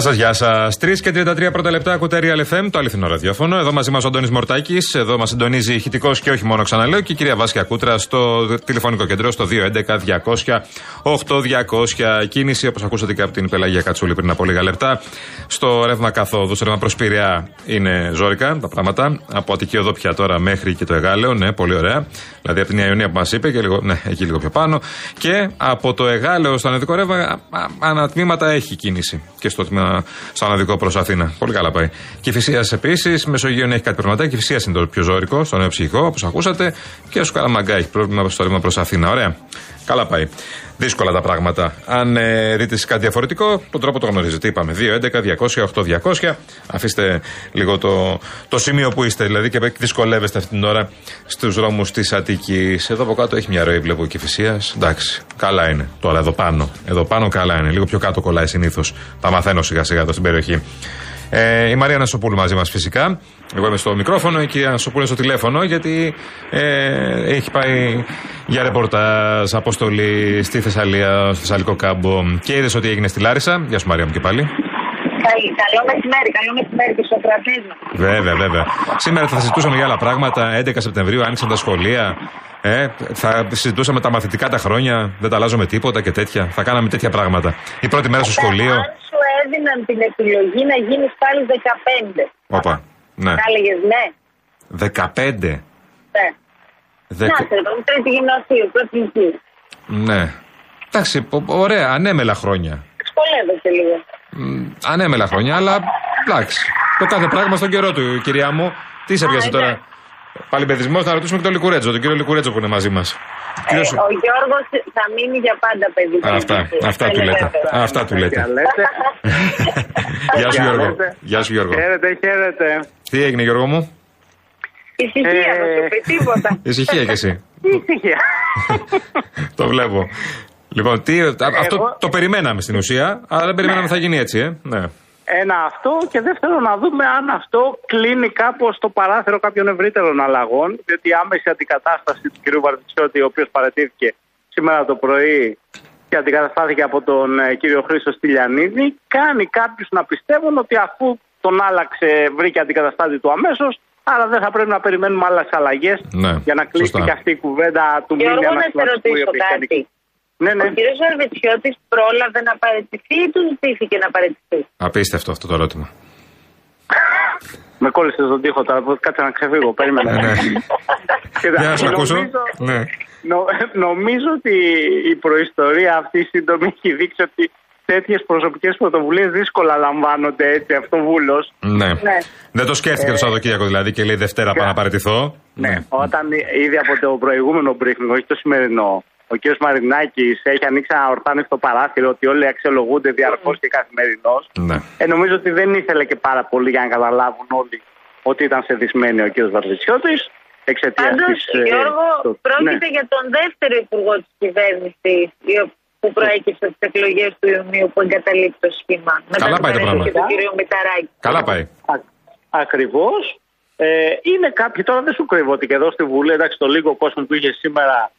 Γεια σας, γεια σας. 3 και 33 πρώτα λεπτά ακούτε Real FM, το αληθινό ραδιόφωνο. Εδώ μαζί μας ο Αντώνης Μορτάκης. Εδώ μας συντονίζει ηχητικός και όχι μόνο ξαναλέω. Και η κυρία Βάσκια Κούτρα στο τηλεφωνικό κέντρο στο 211-200-8200. Κίνηση όπως ακούσατε και από την Πελαγία Κατσούλη πριν από λίγα λεπτά. Στο ρεύμα καθόδου, στο ρεύμα προσπυριά είναι ζώρικα τα πράγματα. Από Αττική Οδό πια τώρα μέχρι και το Εγάλεο. Ναι, πολύ ωραία. Δηλαδή από την Ιωνία που μας είπε και λίγο, ναι, εκεί λίγο πιο πάνω. Και από το Εγάλεο στο ανεδικό ρεύμα ανατμήματα έχει κίνηση. Και στο τμήμα στο αναδικό προς Αθήνα. Πολύ καλά πάει. Και Φυσία επίσης, Μεσογείων έχει κάτι προβληματάκι. Και Φυσία είναι το πιο ζώρικο, στο νέο ψυχικό, όπως ακούσατε. Και στο Καλαμαγκά έχει πρόβλημα στο ρήμα προς Αθήνα. Ωραία. Καλά πάει. Δύσκολα τα πράγματα. Αν ε, δείτε κάτι διαφορετικό, τον τρόπο το γνωρίζετε. Είπαμε 2, 11, 200, 8, 200. Αφήστε λίγο το, το σημείο που είστε, δηλαδή και δυσκολεύεστε αυτή την ώρα στους δρόμους της Αττικής. Εδώ από κάτω έχει μια ροή, βλέπω και φυσία. Εντάξει, καλά είναι. Τώρα εδώ πάνω. Εδώ πάνω καλά είναι. Λίγο πιο κάτω κολλάει συνήθως. Τα μαθαίνω σιγά σιγά εδώ στην περιοχή. Ε, η Μαρία Νασοπούλου μαζί μας φυσικά. Εγώ είμαι στο μικρόφωνο, η κυρία Νασοπούλου είναι στο τηλέφωνο, γιατί ε, έχει πάει για ρεπορτάζ, αποστολή στη Θεσσαλία, στο Θεσσαλικό κάμπο. Και είδες ότι έγινε στη Λάρισα. Γεια σου Μαρία μου και πάλι. Καλό μεσημέρι, καλό μεσημέρι και στο κρατήσμα. Βέβαια, βέβαια. Σήμερα θα συζητούσαμε για άλλα πράγματα. 11 Σεπτεμβρίου άνοιξαν τα σχολεία. Ε, θα συζητούσαμε τα μαθητικά τα χρόνια. Δεν τα αλλάζουμε τίποτα και τέτοια. Θα κάναμε τέτοια πράγματα. Η πρώτη μέρα στο σχολείο έδιναν την επιλογή να γίνει πάλι 15. Όπα. Ναι. Θα έλεγες ναι. 15. Ναι. Δεκα... Να, τρίτη γυμνασίου, πρώτη ηλικία. Ναι. Εντάξει, ωραία, ανέμελα χρόνια. Δυσκολεύεται λίγο. Ανέμελα χρόνια, αλλά εντάξει. Το κάθε πράγμα στον καιρό του, κυρία μου. Τι σε πιάσει τώρα; Πάλι παιδισμό, να ρωτήσουμε και τον Λικουρέτζο, τον κύριο Λικουρέτζο που είναι μαζί μας. Ε, ο Γιώργος θα μείνει για πάντα παιδί. Αυτά, αυτά του λέτε. Αυτά του λέτε. Γεια σου Γιώργο. Γεια σου Γιώργο. Χαίρετε, χαίρετε. Τι έγινε Γιώργο μου; Ησυχία, δεν σου πει τίποτα. Ησυχία κι εσύ. Ησυχία. Το βλέπω. Λοιπόν, τι, αυτό το περιμέναμε στην ουσία, αλλά δεν περιμέναμε θα γίνει έτσι, ε. Ναι. Ένα αυτό και δεύτερο να δούμε αν αυτό κλείνει κάπως το παράθυρο κάποιων ευρύτερων αλλαγών. Διότι η άμεση αντικατάσταση του κ. Βαρδιτσιώτη, ο οποίος παρετήθηκε σήμερα το πρωί και αντικαταστάθηκε από τον ε, κύριο Χρήστο Στυλιανίδη, κάνει κάποιους να πιστεύουν ότι αφού τον άλλαξε, βρήκε αντικαταστάτη του αμέσως, άρα δεν θα πρέπει να περιμένουμε άλλες αλλαγές ναι, για να κλείσει και αυτή η κουβέντα του μήνυμα να σε ρωτήσω κάτι. Ναι, ναι. Ο κ. Αρβετσιώτη πρόλαβε να παραιτηθεί ή τους ζητήθηκε να παραιτηθεί. Απίστευτο αυτό το ερώτημα. Με κόλλησες στον τοίχο τώρα, κάτσε να ξεφύγω. Περίμενα. Ναι. Για να σε ακούσω. Ναι. νομίζω ότι η προϊστορία αυτή η σύντομη έχει δείξει ότι τέτοιες προσωπικές πρωτοβουλίες δύσκολα λαμβάνονται έτσι αυτοβούλο. Ναι. ναι. Δεν το σκέφτηκε το ε, Σαββατοκύριακο δηλαδή και λέει Δευτέρα πάω να παραιτηθώ. Ναι. Όταν ήδη από το προηγούμενο briefing, όχι το σημερινό, ο κ. Μαρινάκης έχει ανοίξει ένα ορτάνι στο παράθυρο ότι όλοι αξιολογούνται διαρκώς και καθημερινώς. Ναι. Ε, νομίζω ότι δεν ήθελε και πάρα πολύ για να καταλάβουν όλοι ότι ήταν σεδισμένοι ο κ. Βαρδισιώτης. Πάντως, ε, Γιώργο, το... πρόκειται ναι. για τον δεύτερο υπουργό της κυβέρνησης που προέκυψε από τι εκλογές του Ιουνίου που εγκαταλείπει το σχήμα. Καλά πάει το πράγμα. Και τον κύριο Μηταράκη. Καλά πάει. Ακριβώς. Ε, είναι κάποιοι, τώρα δεν σου κρύβω ότι και εδώ στη Βουλή, εντάξει, το λίγο κόσμο που είχε σήμερα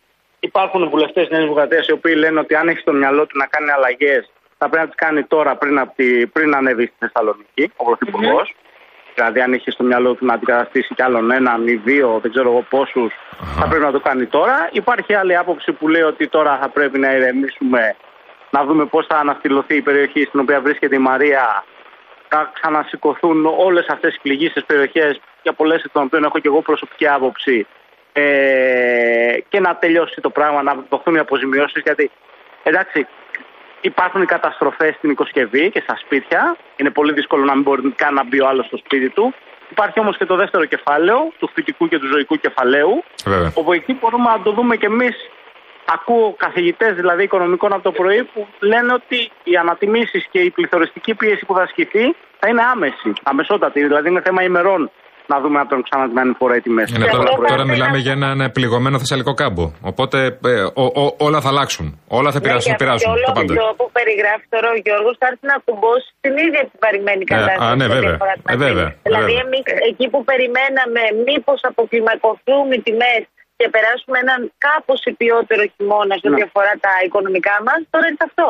Υπάρχουν βουλευτές της Νέας Δημοκρατίας οι οποίοι λένε ότι αν έχεις στο μυαλό του να κάνει αλλαγές, θα πρέπει να τις κάνει τώρα πριν, από τη, πριν ανέβει στη Θεσσαλονίκη ο Πρωθυπουργός. Mm-hmm. Δηλαδή, αν έχεις στο μυαλό του να αντικαταστήσει κι άλλον έναν ή δύο, δεν ξέρω εγώ πόσους, θα πρέπει να το κάνει τώρα. Υπάρχει άλλη άποψη που λέει ότι τώρα θα πρέπει να ηρεμήσουμε, να δούμε πώς θα αναστηλωθεί η περιοχή στην οποία βρίσκεται η Μαρία, θα ξανασηκωθούν όλες αυτές οι πληγήσεις περιοχές, για πολλές εκ των οποίων έχω και εγώ προσωπική άποψη, ε, και να τελειώσει το πράγμα, να δοθούν οι αποζημιώσεις. Γιατί εντάξει, υπάρχουν οι καταστροφές στην οικοσκευή και στα σπίτια. Είναι πολύ δύσκολο να μην μπορεί καν να μπει ο άλλος στο σπίτι του. Υπάρχει όμως και το δεύτερο κεφάλαιο, του φυτικού και του ζωικού κεφαλαίου. Βέβαια. Όπου εκεί μπορούμε να το δούμε κι εμείς Ακούω καθηγητές δηλαδή οικονομικών από το πρωί που λένε ότι οι ανατιμήσεις και η πληθωριστική πίεση που θα ασκηθεί θα είναι άμεση, αμεσότατη. Δηλαδή είναι θέμα ημερών να δούμε αν τον ξανά την άλλη φορά οι τιμέ. Ναι, τώρα, τώρα μιλάμε για έναν πληγωμένο θεσσαλικό κάμπο. Οπότε ε, ο, ο, όλα θα αλλάξουν. Όλα θα πειράσουν. Ναι, πειράσουν όλο αυτό που περιγράφεις τώρα ο Γιώργος θα έρθει να κουμπώσει την ίδια επιβαρημένη κατάσταση. Ε, α, ναι, βέβαια. Ε, βέβαια δηλαδή, εμείς εκεί που περιμέναμε μήπως αποκλιμακωθούν οι τιμές και περάσουμε έναν κάπως υπιότερο χειμώνα σε ό,τι ναι. αφορά τα οικονομικά μας, τώρα είναι αυτό.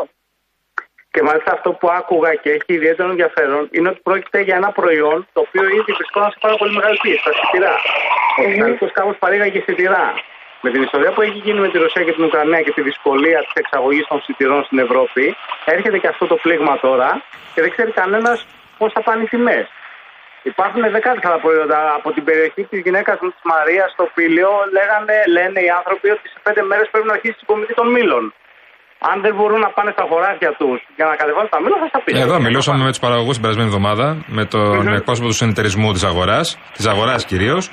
Και μάλιστα αυτό που άκουγα και έχει ιδιαίτερο ενδιαφέρον είναι ότι πρόκειται για ένα προϊόν το οποίο ήδη βρισκόταν σε πάρα πολύ μεγάλη πίεση, τα σιτηρά. Ο Ισραηλικό κάπως παρήγαγε σιτηρά. Με την ιστορία που έχει γίνει με τη Ρωσία και την Ουκρανία και τη δυσκολία της εξαγωγής των σιτηρών στην Ευρώπη, έρχεται και αυτό το πλήγμα τώρα και δεν ξέρει κανένας πώς θα πάνε οι τιμές. Υπάρχουν δεκάδες άλλα προϊόντα από την περιοχή της γυναίκας τη Μαρίας στο Πήλιο. Λέγανε, λένε οι άνθρωποι ότι σε πέντε μέρες πρέπει να αρχίσει η κομιδή των μήλων αν δεν μπορούν να πάνε στα χωράφια τους για να κατεβάσουν τα μήλα, θα στα πει. Εδώ μιλούσαμε με τους παραγωγούς την περασμένη εβδομάδα, με τον mm-hmm. κόσμο του συνεταιρισμού της αγοράς, της αγοράς κυρίως,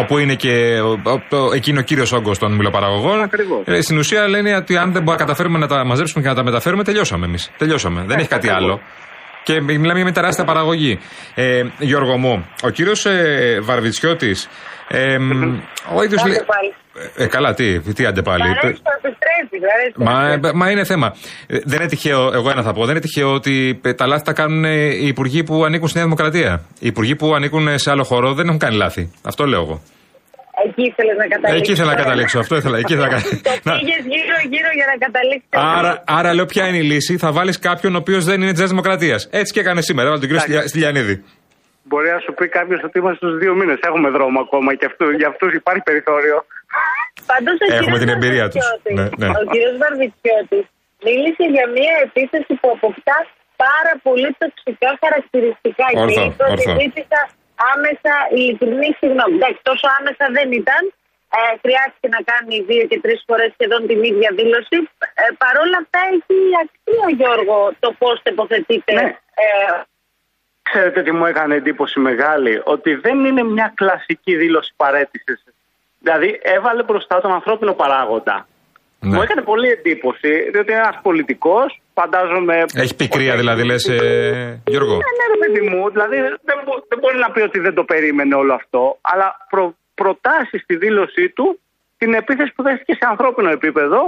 όπου είναι και ο, εκείνο ο κύριος όγκος των μιλοπαραγωγών. Ε, στην ουσία λένε ότι αν δεν μπορούμε να καταφέρουμε να τα μαζέψουμε και να τα μεταφέρουμε, τελειώσαμε εμείς. Τελειώσαμε. δεν έχει κάτι άλλο. Και μιλάμε για μια τεράστια παραγωγή. Ε, Γιώργο μου, ο κύριος ε, Βαρβιτσιώτης, ε, ο ίδιος λέει. Ε, καλά, τι, τι άντε πάλι. Μας, ε, μα είναι θέμα. Ε, δεν είναι τυχαίο, εγώ ένα θα πω, δεν είναι τυχαίο ότι τα λάθη τα κάνουν οι υπουργοί που ανήκουν στη Νέα Δημοκρατία. Οι υπουργοί που ανήκουν σε άλλο χώρο δεν έχουν κάνει λάθη. Αυτό λέω εγώ. Εκεί ήθελες να καταλήξω. Εκεί ήθελα να καταλήξω. Αυτό ήθελα. Εκεί ήθελα να... Το πήγες γύρω-γύρω για να καταλήξεις. Άρα, άρα λέω ποια είναι η λύση. Θα βάλεις κάποιον ο οποίος δεν είναι της Δημοκρατίας. Έτσι και έκανε σήμερα. Έβαλε τον κύριο Στυλιανίδη. Μπορεί να σου πει κάποιος ότι είμαστε στους δύο μήνες. Έχουμε δρόμο ακόμα και αυτού, για αυτούς υπάρχει περιθώριο. Πάντως, Έχουμε την εμπειρία τους. Ναι, ναι. Ο κ. Βαρβιτσιώτης μίλησε για μια επίθεση που αποκτά πάρα πολύ τοξικά χαρακτηριστικά. Όρθο, και το ζήτησα άμεσα ειλικρινή συγγνώμη. Εντάξει, τόσο άμεσα δεν ήταν. Ε, χρειάστηκε να κάνει δύο και τρεις φορές σχεδόν την ίδια δήλωση. Ε, Παρ' όλα αυτά έχει αξία, Γιώργο, το πώς τοποθετείται. Ναι. Ε, Ξέρετε τι μου έκανε εντύπωση μεγάλη, ότι δεν είναι μια κλασική δήλωση παρέτησης Δηλαδή έβαλε μπροστά τον ανθρώπινο παράγοντα. Ναι. Μου έκανε πολύ εντύπωση, διότι είναι ένας πολιτικός, φαντάζομαι. Έχει πικρία δηλαδή, λες, ε, Γιώργο; Ναι, ναι, ρε παιδί μου. Δηλαδή δεν, δεν μπορεί να πει ότι δεν το περίμενε όλο αυτό, αλλά προ, προτάσεις στη δήλωσή του την επίθεση που δέχτηκε σε ανθρώπινο επίπεδο,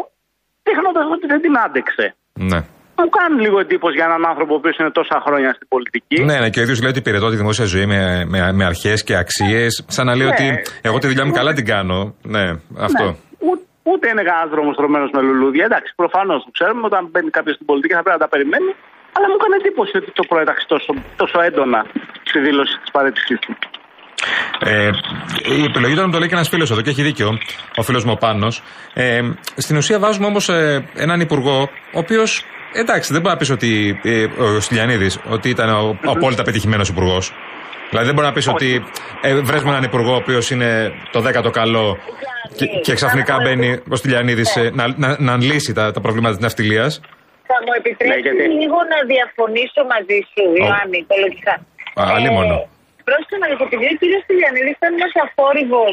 δείχνοντας ότι δεν την άντεξε. Ναι μου κάνει λίγο εντύπωση για έναν άνθρωπο που είναι τόσα χρόνια στην πολιτική. Ναι, ναι, και ο ίδιος λέει ότι υπηρετώ τη δημόσια ζωή με, με, με αρχές και αξίες. Σαν να λέει ναι. ότι εγώ τη δουλειά μου καλά την κάνω. Ναι, αυτό. Ναι. Ούτε, είναι κανένας δρόμος στρωμένο με λουλούδια. Εντάξει, προφανώς το ξέρουμε. Όταν μπαίνει κάποιος στην πολιτική θα πρέπει να τα περιμένει. Αλλά μου έκανε εντύπωση ότι το προέταξε τόσο, τόσο έντονα στη δήλωση της παρέτησής του. Ε, η επιλογή του το λέει και ένας φίλος εδώ και έχει δίκιο, ο φίλος μου ο Πάνος. Ε, στην ουσία βάζουμε όμως ε, έναν υπουργό, ο οποίος Εντάξει, δεν μπορεί να πεις ότι ε, ο Στυλιανίδης ότι ήταν ο, ο απόλυτα πετυχημένος υπουργός. Δηλαδή δεν μπορεί να πεις ότι ε, βρέσουμε έναν υπουργό ο οποίος είναι το δέκατο καλό και, και ξαφνικά μπαίνει ο Στυλιανίδη ε, να, να, να, λύσει τα, τα προβλήματα της ναυτιλίας. Θα μου επιτρέψεις λίγο να διαφωνήσω μαζί σου, Ιωάννη, το λογικά. Άλλη μόνο. Πρόσεχε να επειδή ο κ. Στυλιανίδη ήταν ένας αφόρυβο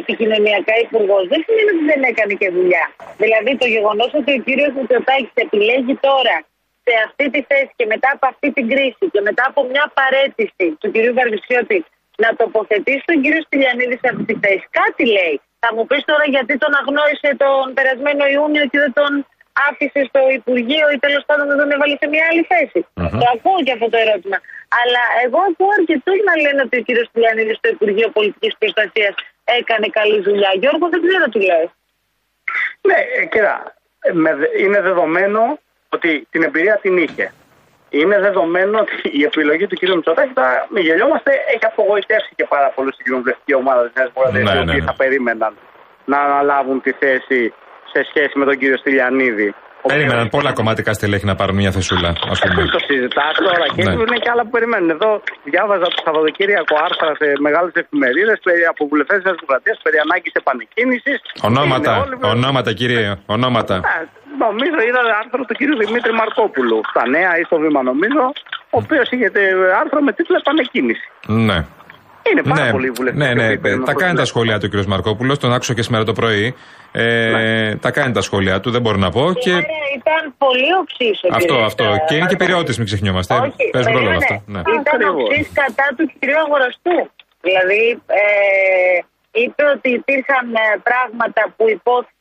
επικοινωνιακά υπουργός, δεν σημαίνει ότι δεν έκανε και δουλειά. Δηλαδή το γεγονός ότι ο κ. Μητσοτάκης επιλέγει τώρα σε αυτή τη θέση και μετά από αυτή την κρίση και μετά από μια παρέτηση του κ. Βαρβισιώτη να τοποθετήσει τον κύριο Στυλιανίδη σε αυτή τη θέση. Κάτι λέει. Θα μου πεις τώρα γιατί τον αγνώρισε τον περασμένο Ιούνιο και δεν τον άφησε στο Υπουργείο ή τέλος πάντων δεν τον έβαλε σε μια άλλη θέση. Το ακούω και αυτό το ερώτημα. Αλλά εγώ ακούω αρκετούς να λένε ότι ο κύριος Τηλιανίδη στο Υπουργείο Πολιτικής Προστασίας έκανε καλή δουλειά. Γιώργο, δεν ξέρω τι λες. Ναι, ε, κοίτα. Είναι δεδομένο ότι την εμπειρία την είχε. Είναι δεδομένο ότι η επιλογή του κ. Μητσοτάκη, θα μην γελιόμαστε, έχει απογοητεύσει και πάρα πολύ στην κοινοβουλευτική ομάδα της Νέας Δημοκρατία, ναι, οι οποίοι ναι, ναι. θα περίμεναν να αναλάβουν τη θέση σε σχέση με τον κύριο Στυλιανίδη. Περίμεναν πολλά κομματικά στελέχη να πάρουν μια θεσούλα. Ας πούμε. το συζητάς τώρα και ναι. είναι και άλλα που περιμένουν. Εδώ διάβαζα το Σαββατοκύριακο άρθρα σε μεγάλες εφημερίδες από βουλευτέ της Δημοκρατίας περί ανάγκης επανεκκίνησης. Ονόματα, ονόματα κύριε, ονόματα. Α, νομίζω είδα άρθρο του κύριου Δημήτρη Μαρκόπουλου. Στα νέα ή στο βήμα νομίζω, ο οποίος είχε άρθρο με τίτλο Επανεκκίνηση. Ναι. Είναι πάρα ναι, πολλοί βουλευτέ. ναι, ναι, τα κάνει τα σχόλια του κ. Μαρκόπουλος. Τον άκουσα και σήμερα το πρωί. Ε, Ναι. Τα κάνει τα σχόλια του, δεν μπορώ να πω. Και Άρα ήταν πολύ οξύς ο αυτό, κύριος, αυτό. ε, Και είναι και περιότης, μην ξεχνιόμαστε. Όχι, Παίζουν ρόλο περίμενε. αυτό. Ναι. Ήταν Ακριβώς. οξύς κατά του κυρίου Αγοραστού. Δηλαδή, ε, είπε ότι υπήρχαν ε, πράγματα που υπόθηκαν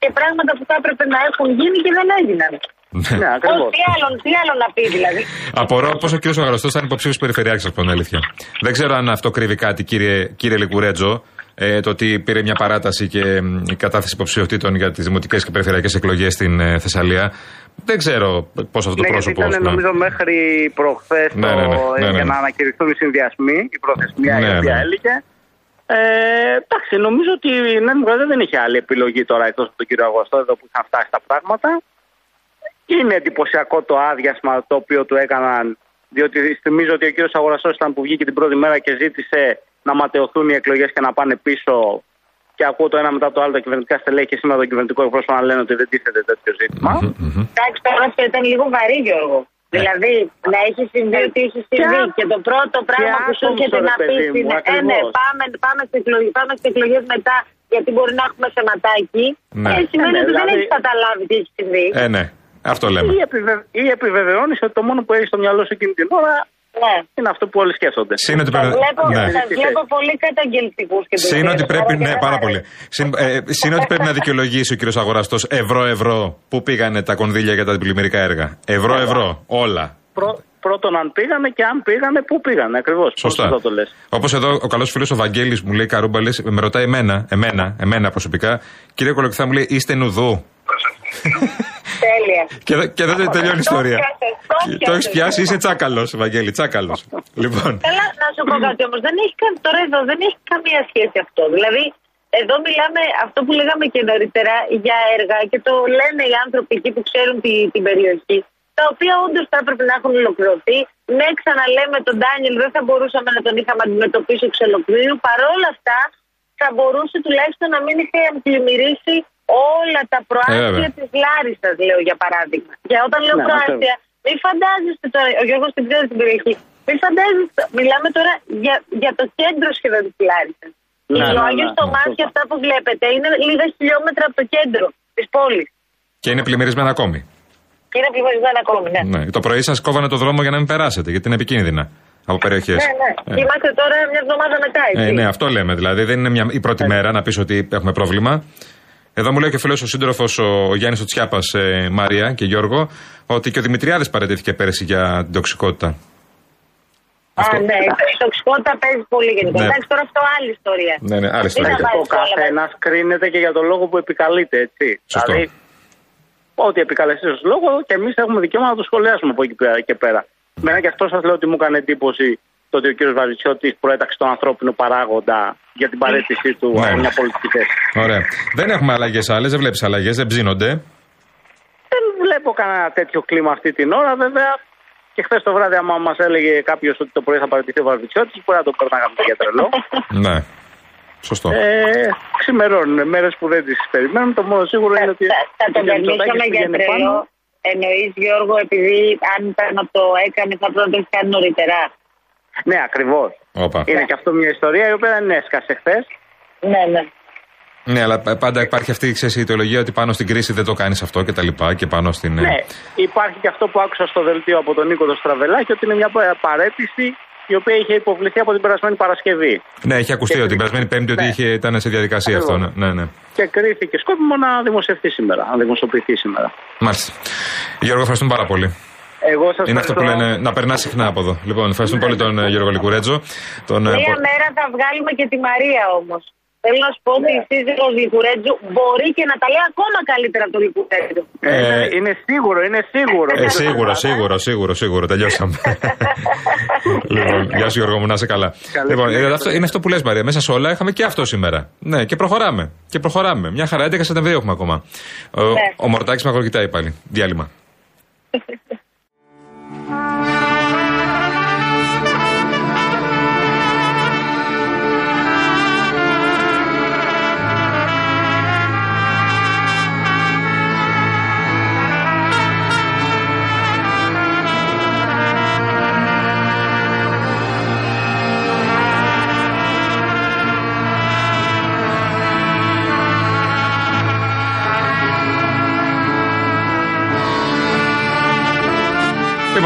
και πράγματα που θα έπρεπε να έχουν γίνει και δεν έγιναν. Ναι, Πώς, ακριβώς. τι, άλλο, τι άλλο να πει δηλαδή. Απορώ πώ ο κύριος Αγραστό ήταν υποψήφιος περιφερειάρχη, από την αλήθεια. Δεν ξέρω αν αυτό κρύβει κάτι, κύριε, κύριε Λικουρέτζο. Ε, το ότι πήρε μια παράταση και μ, η κατάθεση υποψηφιότητων για τις δημοτικές και περιφερειακές εκλογές στην ε, Θεσσαλία. Δεν ξέρω πώς αυτό το Ναι, γιατί πρόσωπο. ήταν ναι. νομίζω μέχρι προχθές Ναι, ναι, ναι, ναι, ναι. για να ανακηρυχθούν οι συνδυασμοί, η προθεσμία Ναι, η οποία ναι. έλυγε. Ε, εντάξει, νομίζω ότι η Νέα Δημοκρατία δεν είχε άλλη επιλογή τώρα εκτός από τον κύριο Αγωστό, εδώ που είχαν φτάσει τα πράγματα. Είναι εντυπωσιακό το άδειασμα το οποίο του έκαναν, διότι θυμίζω ότι ο κύριος Αγοραστός ήταν που βγήκε την πρώτη μέρα και ζήτησε να ματαιωθούν οι εκλογές και να πάνε πίσω. Και ακούω το ένα μετά το άλλο τα κυβερνητικά στελέχη και σήμερα το κυβερνητικό εκπρόσωπο να λένε ότι δεν τίθεται τέτοιο ζήτημα. Εντάξει, τώρα αυτό ήταν λίγο βαρύ, Γιώργο. Δηλαδή, να έχεις συμβεί ότι έχεις συμβεί Και- και το πρώτο πράγμα που σου άκουσα, έρχεται ρε να πεις παιδί μου, είναι ε, ναι, ακριβώς. πάμε, πάμε στις εκλογές πάμε στις εκλογές μετά, γιατί μπορεί να έχουμε θεματάκι. Ναι. Ε, σημαίνει Ναι, ότι δεν δηλαδή- έχεις καταλάβει τι έχει συμβεί. Ε, ναι. Αυτό λέμε. Ή, επιβε... ή επιβεβαιώνεις ότι το μόνο που έχεις στο μυαλό σου εκείνη την ώρα Ναι. είναι αυτό που όλοι σκέφτονται. Συν ότι Τα πρέπει, βλέπω, ναι. τα βλέπω πολύ καταγγελτικούς και τους Συν ότι δύο. πρέπει, Άρα και ναι, δεν πάρα μ' πολύ. αρέσει. Συν, ε, συν ότι πρέπει να δικαιολογήσει ο κύριος Αγοραστός ευρώ-ευρώ που πήγανε τα κονδύλια για τα πλημμυρικά έργα. Ευρώ-ευρώ. Όλα. Πρω- Πρώτον, αν πήγανε και αν πήγανε, πού πήγανε ακριβώς. Σωστά. το λες. Όπως εδώ ο καλός φίλος ο Βαγγέλης μου λέει Καρούμπαλη, με ρωτάει εμένα, εμένα, εμένα προσωπικά, κύριε Κολοκυθά μου λέει είστε νουδού. Τέλεια. Και, εδώ- και εδώ τελειώνει η ιστορία. Πιάσες, το Το έχεις πιάσες. πιάσει, είσαι τσάκαλος, Βαγγέλη, τσάκαλος. λοιπόν. Καλά, να σου πω κάτι όμως. Δεν έχει κα- τώρα εδώ δεν έχει καμία σχέση αυτό. Δηλαδή, εδώ μιλάμε αυτό που λέγαμε και νωρίτερα για έργα και το λένε οι άνθρωποι εκεί που ξέρουν τη, την περιοχή. Τα οποία όντως θα έπρεπε να έχουν ολοκληρωθεί. Ναι, ξαναλέμε τον Ντάνιελ, δεν θα μπορούσαμε να τον είχαμε αντιμετωπίσει εξ ολοκλήρου. Παρ' όλα αυτά, θα μπορούσε τουλάχιστον να μην είχε πλημμυρίσει όλα τα Ε, προάστια βέβαια. της Λάρισας, λέω για παράδειγμα. Για όταν λέω Ναι, προάστια, μην φαντάζεστε τώρα, ο Γιώργος την ξέρει την περιοχή. Μην φαντάζεστε, μιλάμε τώρα για, για το κέντρο σχεδόν της Λάρισας. Ναι, Οι ναι, λόγοι ναι, στο ναι, μάτι σωστά. αυτά που βλέπετε είναι λίγα χιλιόμετρα από το κέντρο της πόλης. Και είναι πλημμυρισμένα ακόμη. Και είναι πλημμυρισμένα ακόμη, ναι. Ναι. Το πρωί σας κόβανε το δρόμο για να μην περάσετε, γιατί είναι επικίνδυνα από περιοχές. Ναι, ναι. Και Είμαστε τώρα μια εβδομάδα μετά, έτσι. Ε, ναι, αυτό λέμε. Δηλαδή δεν είναι μια, η πρώτη μέρα να πεις ότι έχουμε πρόβλημα. Εδώ μου λέει και ο φίλος ο σύντροφος ο Γιάννης Οτσιάπα, ε, Μαρία και Γιώργο, ότι και ο Δημητριάδης παραιτήθηκε πέρσι για την τοξικότητα. Α, ναι, η τοξικότητα παίζει πολύ γενικά. Ναι. Εντάξει, τώρα αυτό άλλη ιστορία. Ναι, ναι, άλλη Μην ιστορία. τα βάζεις Ο όλα καθένας κρίνεται και για τον λόγο που επικαλείται, έτσι. Σωστό. Δηλαδή, ό,τι επικαλεστείς ως λόγο και εμείς έχουμε δικαίωμα να το σχολιάσουμε από εκεί πέρα και πέρα. Μένα και αυτό σας λέω ότι μου έκανε εντύπωση το ότι ο κύριος Βαρβιτσιώτη προέταξε τον ανθρώπινο παράγοντα για την παρέτησή του Ναι. από μια πολιτική θέση. Ωραία. Δεν έχουμε αλλαγές άλλες, δεν βλέπεις αλλαγές, δεν ψήνονται. Δεν βλέπω κανένα τέτοιο κλίμα αυτή την ώρα, βέβαια. Και χθες το βράδυ, άμα μας έλεγε κάποιος ότι το πρωί θα παραιτηθεί ο Βαρβιτσιώτη, μπορεί να το περνάγαμε για τρελό. Ναι. Σωστό. Ε, ξημερώνουν μέρες που δεν τις περιμένουμε. Το μόνο σίγουρο είναι ότι. Θα- Θα τον ο Γιάννης περνούσαμε Μητσοτάκης για πηγαίνει τρελό. πάνω. Εννοείς Γιώργο, επειδή αν ήταν να το έκανε, θα πρέπει να το έχεις κάνει νωρίτερα. Ναι, ακριβώς. Όπα. Είναι και αυτό μια ιστορία η οποία δεν έσκασε χθες. Ναι, ναι. Ναι, αλλά πα- πάντα υπάρχει αυτή ξέρεις, η ιδεολογία ότι πάνω στην κρίση δεν το κάνεις αυτό και τα λοιπά και πάνω στην. ε, Ναι, υπάρχει και αυτό που άκουσα στο δελτίο από τον Νίκο το Στραβελάκη ότι είναι μια πα- παρέτηση η οποία είχε υποβληθεί από την περασμένη Παρασκευή. Ναι, έχει ακουστεί ότι την περασμένη Πέμπτη ότι Ναι. είχε, ήταν σε διαδικασία αυτό. Ακριβώς. Ναι, ναι. ναι. Και κρίθηκε σκόπιμο να δημοσιευτεί σήμερα, να δημοσιοποιηθεί σήμερα. Μάλιστα. Γιώργο, ευχαριστούμε πάρα πολύ. Εγώ σας Είναι αυτό που ευχαριστώ. λένε να περνάς συχνά από εδώ. Λοιπόν, ευχαριστούμε πολύ τον ε, Γιώργο Λικουρέτζο. Τον, ε, Μία πο- μέρα θα βγάλουμε και τη Μαρία όμως. Θέλω να σου πω ότι η σύζυγος Λικουρέτζου μπορεί και να τα λέει ακόμα καλύτερα από τον Λικουρέτζου. Ε, Ε, είναι σίγουρο, είναι σίγουρο. Ε, σίγουρο, σίγουρο, σίγουρο, σίγουρο. Τελειώσαμε. λοιπόν, γεια σου Γιώργο μου, να είσαι καλά. Καλή λοιπόν, συνέχεια. ε, αυτό, είναι αυτό που λες Μαρία. Μέσα σε όλα είχαμε και αυτό σήμερα. Ναι, και προχωράμε. Και προχωράμε. Μια χαρά 11 Σεπτεμβρίου έχουμε ακόμα. Ο, Ναι. ο Μορτάκης με αγροκοιτάει πάλι. Διάλειμμα.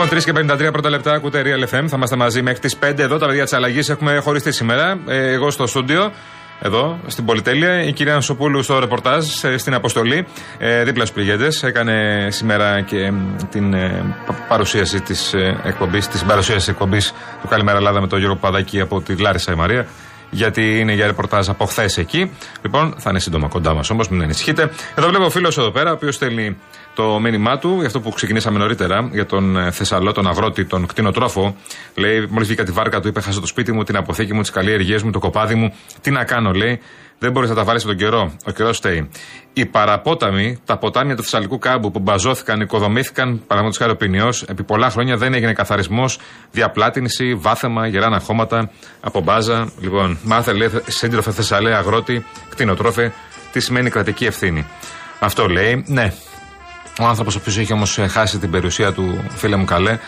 Λοιπόν, 3 και 53 πρώτα λεπτά ακούτε Real FM. Θα είμαστε μαζί μέχρι τις 5 εδώ. Τα παιδιά της αλλαγής έχουμε χωριστεί σήμερα. Ε, εγώ στο στούντιο, εδώ στην Πολυτέλεια. Η κυρία Νσοπούλου στο ρεπορτάζ ε, στην αποστολή. Ε, δίπλα στους πληγέντε. Έκανε σήμερα και την ε, παρουσίαση της ε, εκπομπής, της παρουσίασης εκπομπής του Καλημέρα Ελλάδα με τον Γιώργο Παδάκη από τη Λάρισα η Μαρία γιατί είναι για ρεπορτάζ από χθες εκεί. Λοιπόν, θα είναι σύντομα κοντά μας όμως, μην ανησυχείτε. Εδώ βλέπω ο φίλος εδώ πέρα, ο οποίος στέλνει το μήνυμά του, για αυτό που ξεκινήσαμε νωρίτερα, για τον ε, Θεσσαλό, τον αγρότη, τον κτηνοτρόφο. Λέει: Μόλις βγήκα τη βάρκα του, είπε: Χάσα το σπίτι μου, την αποθήκη μου, τις καλλιέργειές μου, το κοπάδι μου. Τι να κάνω, λέει. Δεν μπορείς να τα βάλεις τον καιρό. Ο καιρός στέει. Οι παραπόταμοι, τα ποτάμια του Θεσσαλικού κάμπου που μπαζώθηκαν, οικοδομήθηκαν, παραδείγματος χάρη ο ποινιό, επί πολλά χρόνια δεν έγινε καθαρισμός, διαπλάτηνση, βάθεμα, γεράνα χώματα από μπάζα. Λοιπόν, μάθε λέει σύντροφε Θεσσαλέ αγρότη, κτηνοτρόφε, τι σημαίνει κρατική ευθύνη. Αυτό λέει, ναι. Ο άνθρωπος ο οποίος έχει όμως χάσει την περιουσία του, φίλε μου καλέ,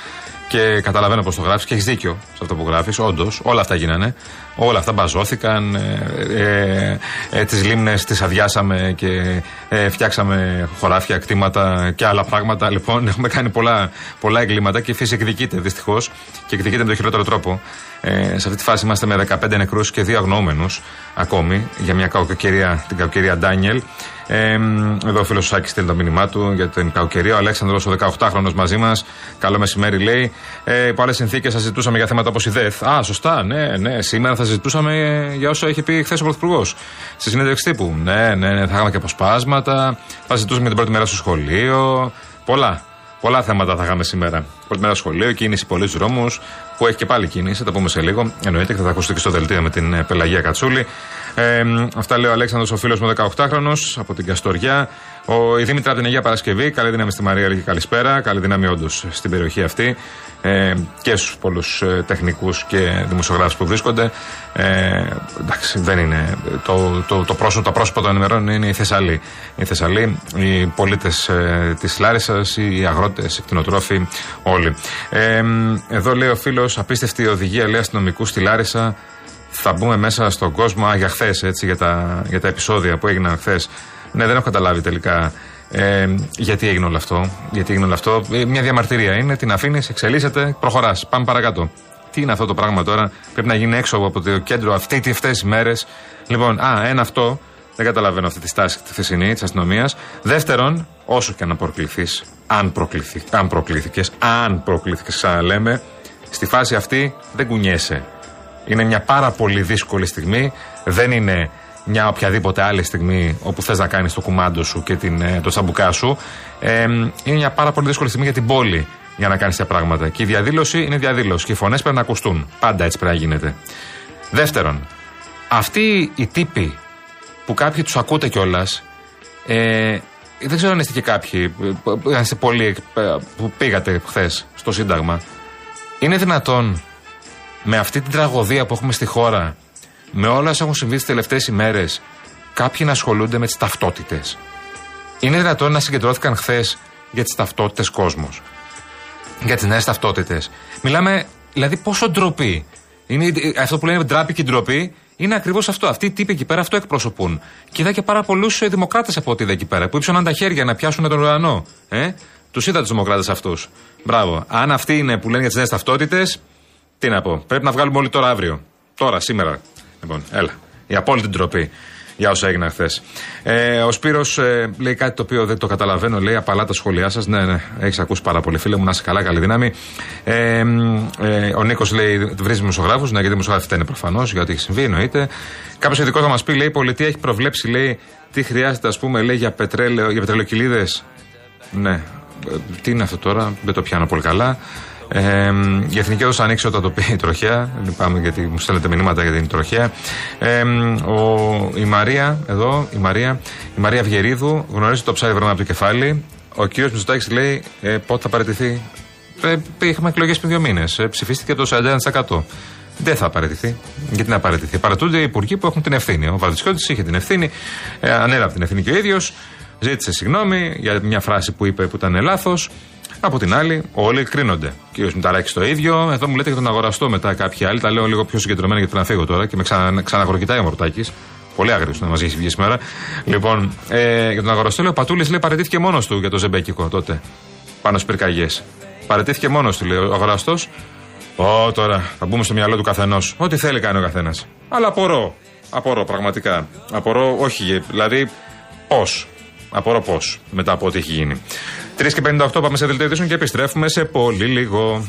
και καταλαβαίνω πώ το γράφεις και έχεις δίκιο σε αυτό που γράφεις. Όντως, όλα αυτά γίνανε. Όλα αυτά μπαζώθηκαν. Ε, ε, ε, τις λίμνες τις αδειάσαμε και ε, φτιάξαμε χωράφια, κτήματα και άλλα πράγματα. Λοιπόν, έχουμε κάνει πολλά, πολλά εγκλήματα και η φύση εκδικείται δυστυχώς και εκδικείται με τον χειρότερο τρόπο. Ε, σε αυτή τη φάση είμαστε με 15 νεκρούς και δύο αγνοούμενους ακόμη για μια κακοκαιρία, την κακοκαιρία Ντάνιελ. Ε, εδώ ο φίλος Σάκης στέλνει το μήνυμά του για την κακοκαιρία. Ο Αλέξανδρος ο 18χρονο μαζί μας. Καλό μεσημέρι λέει. Ε, υπό άλλες συνθήκες θα συζητούσαμε για θέματα όπως η ΔΕΘ. Α, σωστά, ναι, ναι. Σήμερα θα συζητούσαμε για όσα είχε πει χθες ο Πρωθυπουργός. Στη συνέντευξη τύπου. Ναι, ναι, ναι. Θα είχαμε και αποσπάσματα. Θα συζητούσαμε για την πρώτη μέρα στο σχολείο. Πολλά. Πολλά θέματα θα είχαμε σήμερα. Πρώτη μέρα σχολείο, κίνηση πολλούς δρόμους, που έχει και πάλι κίνηση, θα τα πούμε σε λίγο. Εννοείται και θα τα ακούσετε και στο δελτίο με την ε, Πελαγία Κατσούλη. Ε, αυτά λέει ο Αλέξανδρος, ο φίλος μου 18χρονο από την Καστοριά. Ο, η Δήμητρα από την Αγία Παρασκευή. Καλή δύναμη στη Μαρία και καλησπέρα. Καλή δύναμη όντως στην περιοχή αυτή ε, και στους πολλούς ε, τεχνικούς και δημοσιογράφους που βρίσκονται. Ε, εντάξει, δεν είναι. Το, το, το πρόσωπο, τα πρόσωπα των ενημερών είναι η Θεσσαλή. Η Θεσσαλή, οι πολίτες ε, της Λάρισας, οι αγρότες, οι κτηνοτρόφοι, όλοι. Ε, εδώ λέει ο φίλος, απίστευτη οδηγία λέει αστυνομικούς στη Λάρισα. Θα μπούμε μέσα στον κόσμο. Α, για χθες, έτσι, για τα, για τα επεισόδια που έγιναν χθες. Ναι, δεν έχω καταλάβει τελικά ε, γιατί έγινε όλο αυτό; Γιατί έγινε όλο αυτό; Ε, μια διαμαρτυρία είναι, την αφήνεις, εξελίσσεται, προχωράς. Πάμε παρακάτω. Τι είναι αυτό το πράγμα τώρα, πρέπει να γίνει έξω από το κέντρο αυτές τι μέρες. Λοιπόν, α, ένα αυτό, δεν καταλαβαίνω αυτή τη στάση τη θεσινή της αστυνομίας. Δεύτερον, όσο και να προκληθείς, αν, προκληθεί, αν προκλήθηκες, αν προκλήθηκες, ξαναλέμε, στη φάση αυτή δεν κουνιέσαι. Είναι μια πάρα πολύ δύσκολη στιγμή. Δεν είναι μια οποιαδήποτε άλλη στιγμή όπου θες να κάνεις το κουμάντο σου και την, ε, το τσαμπουκά σου. Ε, είναι μια πάρα πολύ δύσκολη στιγμή για την πόλη για να κάνεις τέτοια πράγματα. Και η διαδήλωση είναι διαδήλωση. Και οι φωνές πρέπει να ακουστούν. Πάντα έτσι πρέπει να γίνεται. Δεύτερον, αυτοί οι τύποι που κάποιοι τους ακούτε κιόλας, ε, δεν ξέρω αν είστε και κάποιοι, αν είστε πολλοί που πήγατε χθες στο Σύνταγμα, είναι δυνατόν με αυτή την τραγωδία που έχουμε στη χώρα με όλα όσα έχουν συμβεί τις τελευταίες ημέρες, κάποιοι να ασχολούνται με τις ταυτότητες. Είναι δυνατόν να συγκεντρώθηκαν χθες για τις ταυτότητες κόσμος. Για τις νέες ταυτότητες. Μιλάμε, δηλαδή, πόσο ντροπή. Είναι, αυτό που λένε ντράπη και ντροπή είναι ακριβώς αυτό. Αυτοί οι τύποι εκεί πέρα αυτό εκπροσωπούν. Και είδα και πάρα πολλούς ε, δημοκράτες από ό,τι είδα εκεί πέρα που ύψωναν τα χέρια να πιάσουν τον ουρανό. Ε; Τους είδα τους δημοκράτες αυτούς. Μπράβο. Αν αυτοί είναι που λένε για τις νέες ταυτότητες, τι να πω. Πρέπει να βγάλουμε όλοι τώρα αύριο. Τώρα, σήμερα. Λοιπόν, έλα. Η απόλυτη ντροπή για όσα έγιναν χθες. Ε, ο Σπύρος ε, λέει κάτι το οποίο δεν το καταλαβαίνω. Λέει απαλά τα σχόλιά σας. Ναι, ναι, έχεις ακούσει πάρα πολύ, φίλε μου, να είσαι καλά, καλή δύναμη. Ε, ε, ο Νίκος λέει: Βρίζει δημοσιογράφους. Ναι, γιατί οι δημοσιογράφοι φταίνε προφανώς, γιατί έχει συμβεί, εννοείται. Κάποιος ειδικός θα μας πει: Λέει, η πολιτεία έχει προβλέψει, λέει, τι χρειάζεται, ας πούμε, λέει, για, πετρέλαιο, για πετρελοκυλίδε. Ναι. Ε, τι είναι αυτό τώρα, δεν το πιάνω πολύ καλά. Ε, η Εθνική Έδωση ανοίξει όταν το πει η τροχέα. Λυπάμαι γιατί μου στέλνετε μηνύματα για την τροχέα. Ε, ο, η Μαρία, εδώ, η Μαρία, η Μαρία Αυγερίδου γνωρίζει το ψάρι βρόνα από το κεφάλι. Ο κύριος Μητσοτάκης λέει ε, πότε θα παραιτηθεί; Ε, είχαμε εκλογές πριν δύο μήνες. Ε, ψηφίστηκε το 41%. Δεν θα απαρατηθεί. Γιατί να παραιτηθεί; Παρατούνται οι υπουργοί που έχουν την ευθύνη. Ο Βαρδισιώτη είχε την ευθύνη, ε, ανέλαβε την ευθύνη και ο ίδιος. Ζήτησε συγγνώμη για μια φράση που είπε που ήταν λάθος. Από την άλλη, όλοι κρίνονται. Κύριο Μηταράκης το ίδιο. Εδώ μου λέτε για τον αγοραστό μετά κάποιοι άλλοι. Τα λέω λίγο πιο συγκεντρωμένα γιατί θέλω να φύγω τώρα και με ξανα, ο Μορτάκης. Πολύ άγριος να μας έχει βγει σήμερα. Λοιπόν, ε, για τον αγοραστό ο Πατούλης λέει παρετήθηκε μόνος του για το ζεμπέκικο τότε. Πάνω στις πυρκαγιές. Παρετήθηκε μόνος του, λέει ο αγοραστός. Ω τώρα, θα μπούμε στο μυαλό του καθενός. Ό,τι θέλει κάνει ο καθένας. Αλλά απορώ. Απορώ, πραγματικά. Απορώ, όχι, δηλαδή πώς. Απορώ πώς μετά από ό,τι έχει γίνει. 3 και 58 πάμε σε δελτίο και επιστρέφουμε σε πολύ λίγο.